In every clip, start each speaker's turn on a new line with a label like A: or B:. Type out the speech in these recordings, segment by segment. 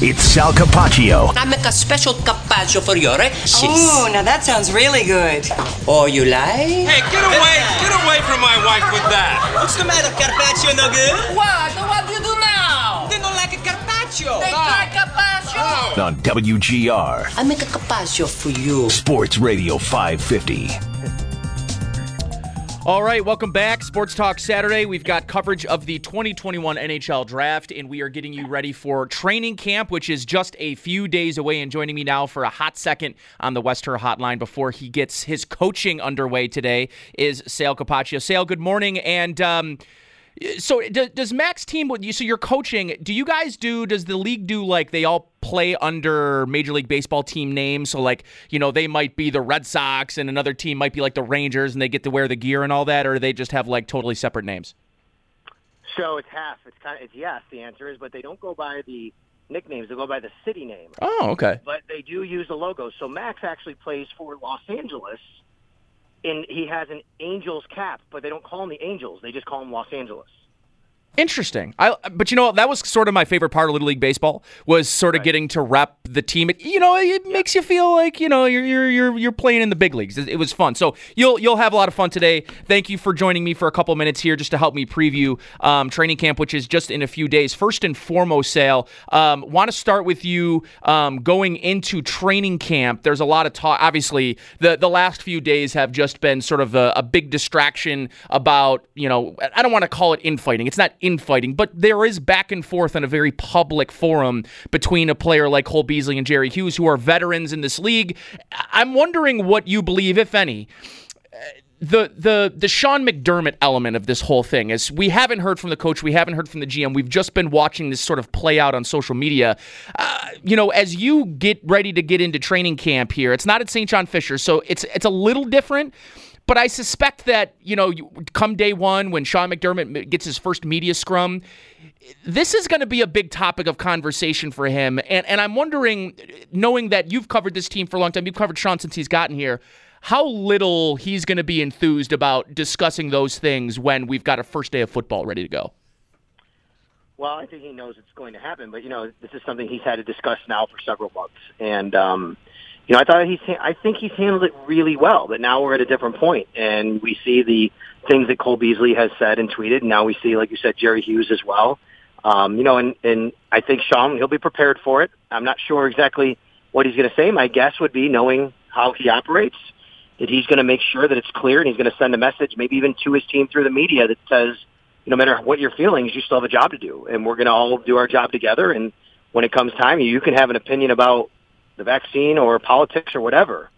A: It's Sal Capaccio.
B: I make a special carpaccio for your exes.
C: Ooh, now that sounds really good.
B: Oh, you like?
D: Hey, get away! Get away from my wife with that!
E: What's the matter, Carpaccio no good?
F: What? What do you do now?
E: They don't like a Carpaccio.
F: They like carpaccio.
A: On WGR,
B: I make a carpaccio for you.
A: Sports Radio 550.
G: All right, welcome back. Sports Talk Saturday. We've got coverage of the 2021 NHL Draft, and we are getting you ready for training camp, which is just a few days away. And joining me now for a hot second on the Wester Hotline before he gets his coaching underway today is Sal Capaccio. Sal, good morning. And um, so, d- does Mac's team? So, you're coaching. Do you guys do? Does the league do like they all play under Major League Baseball team names? So, like you know, they might be the Red Sox, and another team might be like the Rangers, and they get to wear the gear and all that, or do they just have like totally separate names?
H: So it's half. It's kind of it's yes. The answer is, but they don't go by the nicknames. They go by the city name.
G: Oh, okay.
H: But they do use the logo. So Max actually plays for Los Angeles, and he has an Angels cap, but they don't call him the Angels. They just call him Los Angeles.
G: Interesting. I but you know that was sort of my favorite part of Little League baseball was sort of
H: Right.
G: getting to rep the team. It, you know, it makes you feel like you know you're you're you're you're playing in the big leagues. It, it was fun. So you'll you'll have a lot of fun today. Thank you for joining me for a couple minutes here just to help me preview um, training camp, which is just in a few days. First and foremost, Sal, um, want to start with you um, going into training camp. There's a lot of talk. Obviously, the the last few days have just been sort of a, a big distraction about you know I don't want to call it infighting. It's not infighting, but there is back and forth on a very public forum between a player like Cole Beasley and Jerry Hughes, who are veterans in this league. I'm wondering what you believe, if any, the the the Sean McDermott element of this whole thing is we haven't heard from the coach, we haven't heard from the GM. We've just been watching this sort of play out on social media. Uh, you know, as you get ready to get into training camp here, it's not at St. John Fisher, so it's it's a little different. But I suspect that you know, come day one when Sean McDermott gets his first media scrum, this is going to be a big topic of conversation for him. And and I'm wondering, knowing that you've covered this team for a long time, you've covered Sean since he's gotten here, how little he's going to be enthused about discussing those things when we've got a first day of football ready to go.
H: Well, I think he knows it's going to happen, but you know, this is something he's had to discuss now for several months, and um, you know, I thought he's, I think he's handled it really well. But now we're at a different point, and we see the things that Cole Beasley has said and tweeted. And now we see, like you said, Jerry Hughes as well. Um, you know, and and I think Sean he'll be prepared for it. I'm not sure exactly what he's going to say. My guess would be knowing how he operates that he's going to make sure that it's clear and he's going to send a message, maybe even to his team through the media that says, no matter what your feelings, you still have a job to do, and we're going to all do our job together. And when it comes time, you can have an opinion about the vaccine or politics or whatever.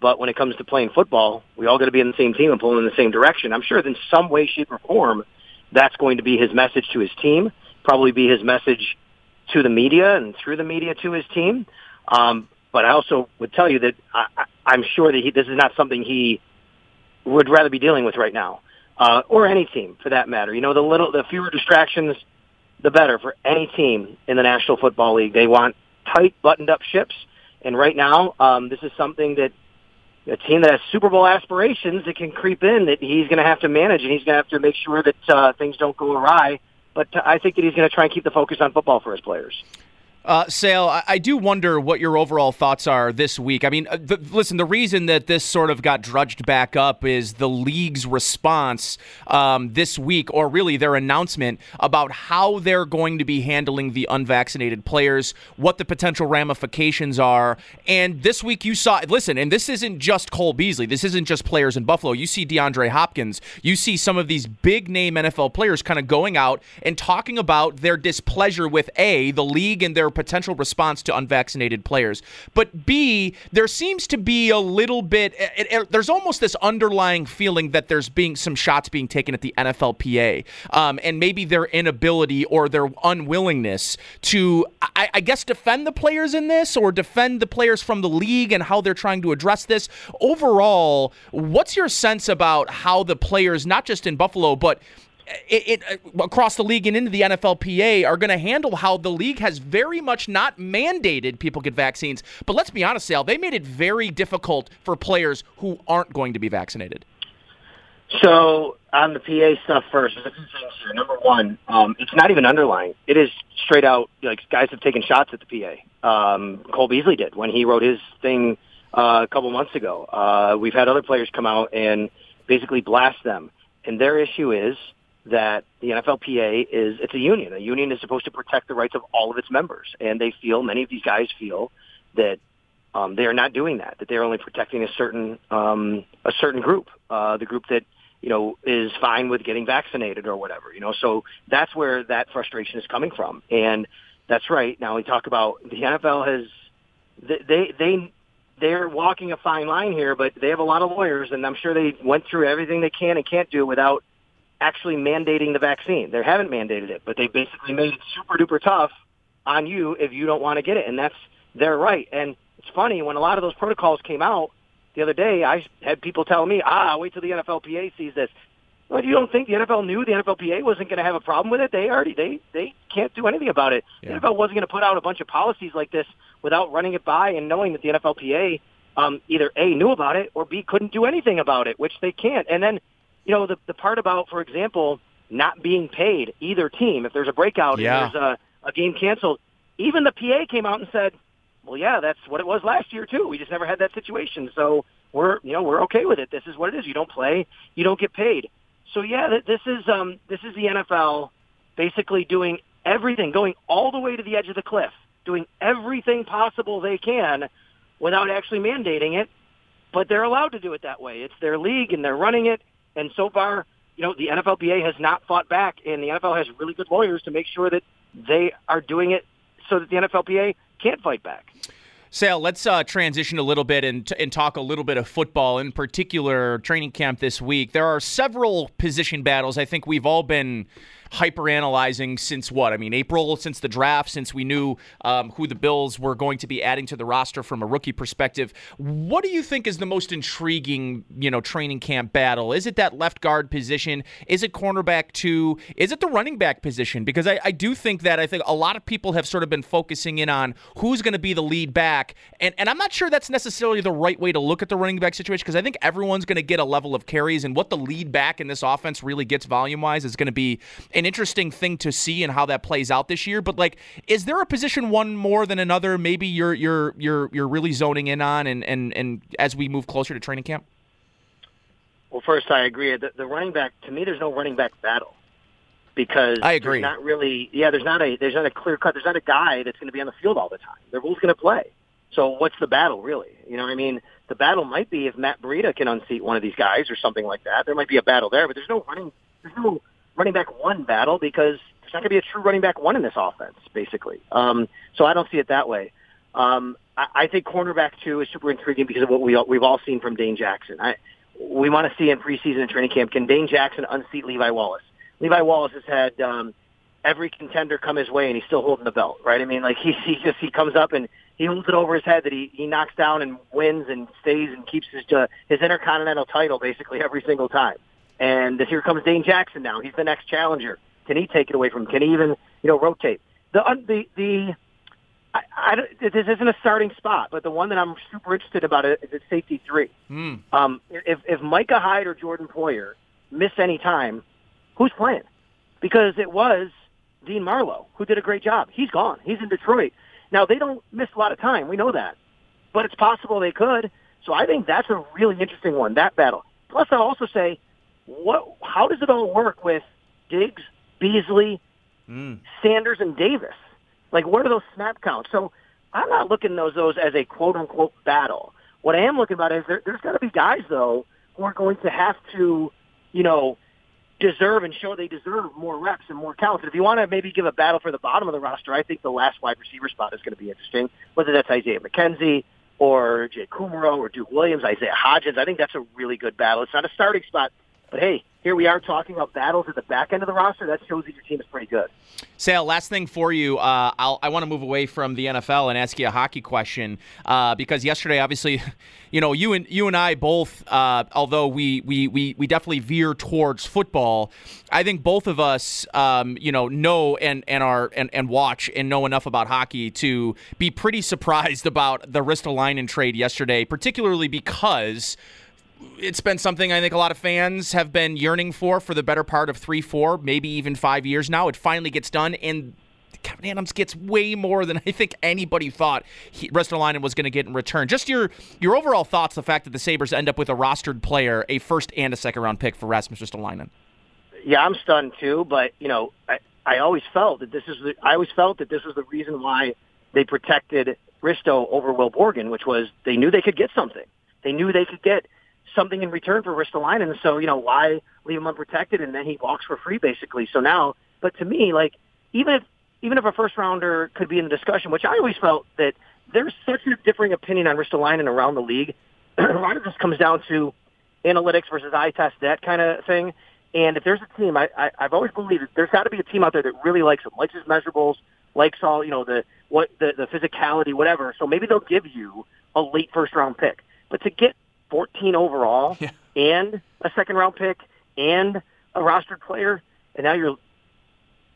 H: But when it comes to playing football, we all got to be in the same team and pulling in the same direction. I'm sure in some way, shape, or form, that's going to be his message to his team. Probably be his message to the media and through the media to his team. Um, but I also would tell you that I, I'm sure that he, this is not something he would rather be dealing with right now, uh, or any team for that matter. You know, the little, the fewer distractions, the better for any team in the National Football League. They want tight, buttoned-up ships, and right now, um, this is something that a team that has Super Bowl aspirations that can creep in that he's going to have to manage, and he's going to have to make sure that uh, things don't go awry. But I think that he's going to try and keep the focus on football for his players.
G: Uh, Sal, I, I do wonder what your overall thoughts are this week. I mean, uh, listen, the reason that this sort of got drudged back up is the league's response um, this week, or really their announcement about how they're going to be handling the unvaccinated players, what the potential ramifications are. And this week you saw, listen, and this isn't just Cole Beasley, this isn't just players in Buffalo. You see DeAndre Hopkins, you see some of these big name NFL players kind of going out and talking about their displeasure with A, the league and their potential response to unvaccinated players. But B, there seems to be a little bit. It, it, there's almost this underlying feeling that there's being some shots being taken at the NFLPA, um, and maybe their inability or their unwillingness to, I, I guess, defend the players in this or defend the players from the league and how they're trying to address this. Overall, what's your sense about how the players, not just in Buffalo, but it, it, across the league and into the NFLPA are going to handle how the league has very much not mandated people get vaccines. But let's be honest, Sal, they made it very difficult for players who aren't going to be vaccinated.
H: So on the PA stuff first. Number one, um, it's not even underlying. It is straight out like guys have taken shots at the PA. Um, Cole Beasley did when he wrote his thing uh, a couple months ago. Uh, we've had other players come out and basically blast them, and their issue is that the NFLPA is it's a union. A union is supposed to protect the rights of all of its members, and they feel many of these guys feel that um, they are not doing that. That they're only protecting a certain um, a certain group, uh, the group that you know is fine with getting vaccinated or whatever. You know, so that's where that frustration is coming from, and that's right. Now we talk about the NFL has they they they're walking a fine line here, but they have a lot of lawyers, and I'm sure they went through everything they can and can't do without actually mandating the vaccine. They haven't mandated it, but they basically made it super duper tough on you if you don't want to get it, and that's their right. And it's funny when a lot of those protocols came out the other day. I had people telling me, "Ah, wait till the NFLPA sees this." Well, you don't think the NFL knew the NFLPA wasn't going to have a problem with it? They already they they can't do anything about it. Yeah. The NFL wasn't going to put out a bunch of policies like this without running it by and knowing that the NFLPA um, either a knew about it or b couldn't do anything about it, which they can't. And then you know, the, the part about, for example, not being paid either team, if there's a breakout yeah. and there's a, a game canceled, even the PA came out and said, well, yeah, that's what it was last year too. We just never had that situation. So we're, you know, we're okay with it. This is what it is. You don't play, you don't get paid. So yeah, this is, um, this is the NFL basically doing everything, going all the way to the edge of the cliff, doing everything possible they can without actually mandating it. But they're allowed to do it that way. It's their league and they're running it and so far, you know, the NFLPA has not fought back, and the NFL has really good lawyers to make sure that they are doing it so that the NFLPA can't fight back.
G: Sal, let's uh, transition a little bit and, and talk a little bit of football, in particular training camp this week. There are several position battles. I think we've all been hyper analyzing since what? I mean, April, since the draft, since we knew um, who the Bills were going to be adding to the roster from a rookie perspective. What do you think is the most intriguing, you know, training camp battle? Is it that left guard position? Is it cornerback two? Is it the running back position? Because I, I do think that I think a lot of people have sort of been focusing in on who's going to be the lead back, and and I'm not sure that's necessarily the right way to look at the running back situation because I think everyone's going to get a level of carries, and what the lead back in this offense really gets volume wise is going to be an interesting thing to see and how that plays out this year. But like, is there a position one more than another? Maybe you're you're you're you're really zoning in on, and and and as we move closer to training camp.
H: Well, first I agree. The, the running back to me, there's no running back battle because
G: I agree.
H: not really. Yeah, there's not a there's not a clear cut. There's not a guy that's going to be on the field all the time. They're both going to play. So what's the battle really? You know, what I mean, the battle might be if Matt Breida can unseat one of these guys or something like that. There might be a battle there, but there's no running. There's no running back one battle because there's not going to be a true running back one in this offense, basically. Um, so I don't see it that way. Um, I, I think cornerback two is super intriguing because of what we all, we've all seen from Dane Jackson. I, we want to see in preseason and training camp can Dane Jackson unseat Levi Wallace. Levi Wallace has had um, every contender come his way, and he's still holding the belt, right? I mean, like he he just he comes up and he holds it over his head that he he knocks down and wins and stays and keeps his uh, his intercontinental title basically every single time. And here comes Dane Jackson now. He's the next challenger. Can he take it away from him? Can he even, you know, rotate? The the the I, I, this isn't a starting spot, but the one that I'm super interested about is at safety three.
G: Mm.
H: Um, if if Micah Hyde or Jordan Poyer miss any time, who's playing? Because it was Dean Marlowe who did a great job. He's gone. He's in Detroit. Now they don't miss a lot of time. We know that, but it's possible they could. So I think that's a really interesting one. That battle. Plus, I'll also say what? How does it all work with Diggs, Beasley,
G: mm.
H: Sanders, and Davis? Like, what are those snap counts? So I'm not looking those those as a quote unquote battle. What I am looking about is there, there's got to be guys though who are going to have to, you know, deserve and show they deserve more reps and more talent. If you want to maybe give a battle for the bottom of the roster, I think the last wide receiver spot is going to be interesting, whether that's Isaiah McKenzie or Jake Kumerow or Duke Williams, Isaiah Hodgins. I think that's a really good battle. It's not a starting spot, but hey, here we are talking about battles at the back end of the roster. That shows that your team is pretty good.
G: Sal, last thing for you. Uh, I want to move away from the NFL and ask you a hockey question uh, because yesterday, obviously, you know, you and you and I both, uh, although we, we we we definitely veer towards football, I think both of us, um, you know, know and and are and, and watch and know enough about hockey to be pretty surprised about the Ristolainen trade yesterday, particularly because it's been something I think a lot of fans have been yearning for for the better part of three, four, maybe even five years now. It finally gets done, and Kevyn Adams gets way more than I think anybody thought he, Ristolainen was going to get in return. Just your your overall thoughts, the fact that the Sabres end up with a rostered player, a first and a second round pick for Rasmus Ristolainen.
H: Yeah, I'm stunned too, but you know, I, I always felt that this is the, I always felt that this was the reason why they protected Risto over Will Borgen, which was they knew they could get something. They knew they could get something in return for Ristolainen. So, you know, why leave him unprotected and then he walks for free basically. So now, but to me, like even if even if a first rounder could be in the discussion, which I always felt that there's such a differing opinion on Ristolainen around the league. a lot of this comes down to analytics versus eye test, that kind of thing. And if there's a team, I, I, I've always believed that there's got to be a team out there that really likes him, likes his measurables, likes all you know the what the, the physicality, whatever. So maybe they'll give you a late first round pick. But to get 14 overall
G: Yeah.
H: and a second round pick and a rostered player, and now you're,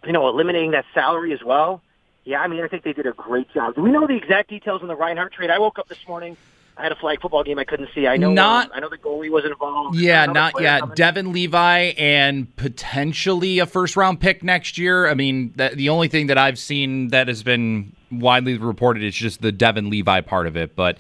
H: you know, eliminating that salary as well. Yeah, I mean, I think they did a great job. Do we know the exact details on the Reinhart trade? I woke up this morning. I had a flag football game I couldn't see. I know.
I: Not-
H: um, I know the goalie was involved.
I: Yeah,
H: I know the
I: not yet.
H: coming.
I: Devon Levi and potentially a first round pick next year. I mean, that, the only thing that I've seen that has been widely reported is just the Devon Levi part of it. But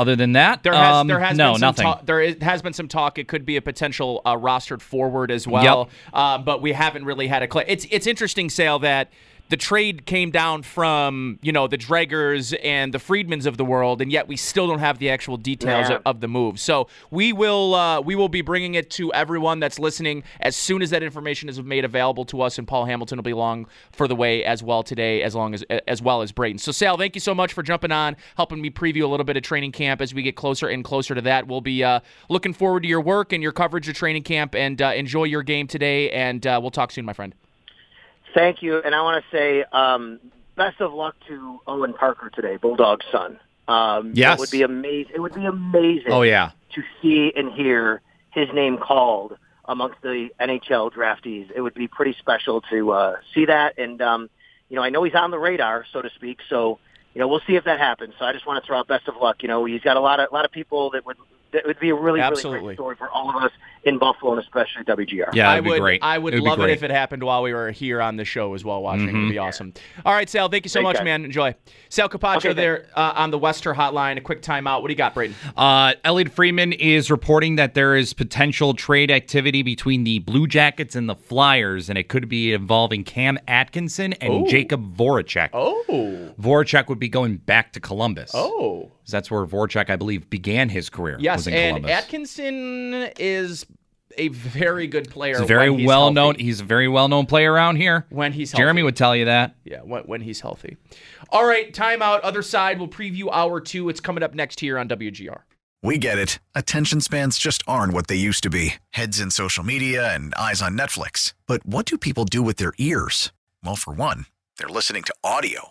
I: other than that,
G: There has
I: um,
G: there has
I: no
G: been some
I: nothing.
G: Talk, there is, has been some talk. It could be a potential uh, rostered forward as well. Uh, but we haven't really had a. Cl- it's it's interesting, Sal, that the trade came down from you know the Dregers and the Friedmans of the world, and yet we still don't have the actual details
H: Yeah.
G: of, of the move. So we will uh, we will be bringing it to everyone that's listening as soon as that information is made available to us. And Paul Hamilton will be along for the way as well today, as long as as well as Brayton. So Sal, thank you so much for jumping on, helping me preview a little bit of training camp as we get closer and closer to that. We'll be uh, looking forward to your work and your coverage of training camp, and uh, enjoy your game today. And uh, we'll talk soon, my friend.
H: Thank you, and I want to say um, best of luck to Owen Parker today, Bulldog's son. Um,
I: Yes.
H: it would be amazing. It would be amazing.
I: Oh yeah,
H: to see and hear his name called amongst the NHL draftees. It would be pretty special to uh, see that. And, um, you know, I know he's on the radar, so to speak. So, you know, we'll see if that happens. So I just want to throw out best of luck. You know, he's got a lot of, a lot of people that would, that would be a really, really
G: Absolutely.
H: great story for all of us in Buffalo and especially WGR.
I: yeah,
G: I
I: it'd
G: would,
I: be great.
G: I would
I: It'd
G: love it if it happened while we were here on the show as well watching. It
I: Mm-hmm.
G: would be awesome. All right, Sal, thank you so
H: Thanks,
G: much,
H: guys.
G: man. Enjoy. Sal Capaccio
H: Okay,
G: there uh, on the Wester Hotline. A quick timeout. What do you got, Brayton?
I: Uh, Elliotte Friedman is reporting that there is potential trade activity between the Blue Jackets and the Flyers, and it could be involving Cam Atkinson and
G: Oh.
I: Jakub Voracek.
G: Oh.
I: Voracek would be going back to Columbus.
G: Oh.
I: 'Cause That's where Voracek, I believe, began his career.
G: Yes,
I: was in
G: and
I: Columbus.
G: Atkinson is a very good player.
I: He's very
G: when he's
I: well
G: healthy.
I: known. He's a very well known player around here.
G: When he's healthy.
I: Jeremy would tell you that.
G: Yeah, when, when he's healthy. All right, timeout. Other side. We'll preview hour two. It's coming up next here on WGR.
J: We get it. Attention spans just aren't what they used to be heads in social media and eyes on Netflix. But what do people do with their ears? Well, for one, they're listening to audio.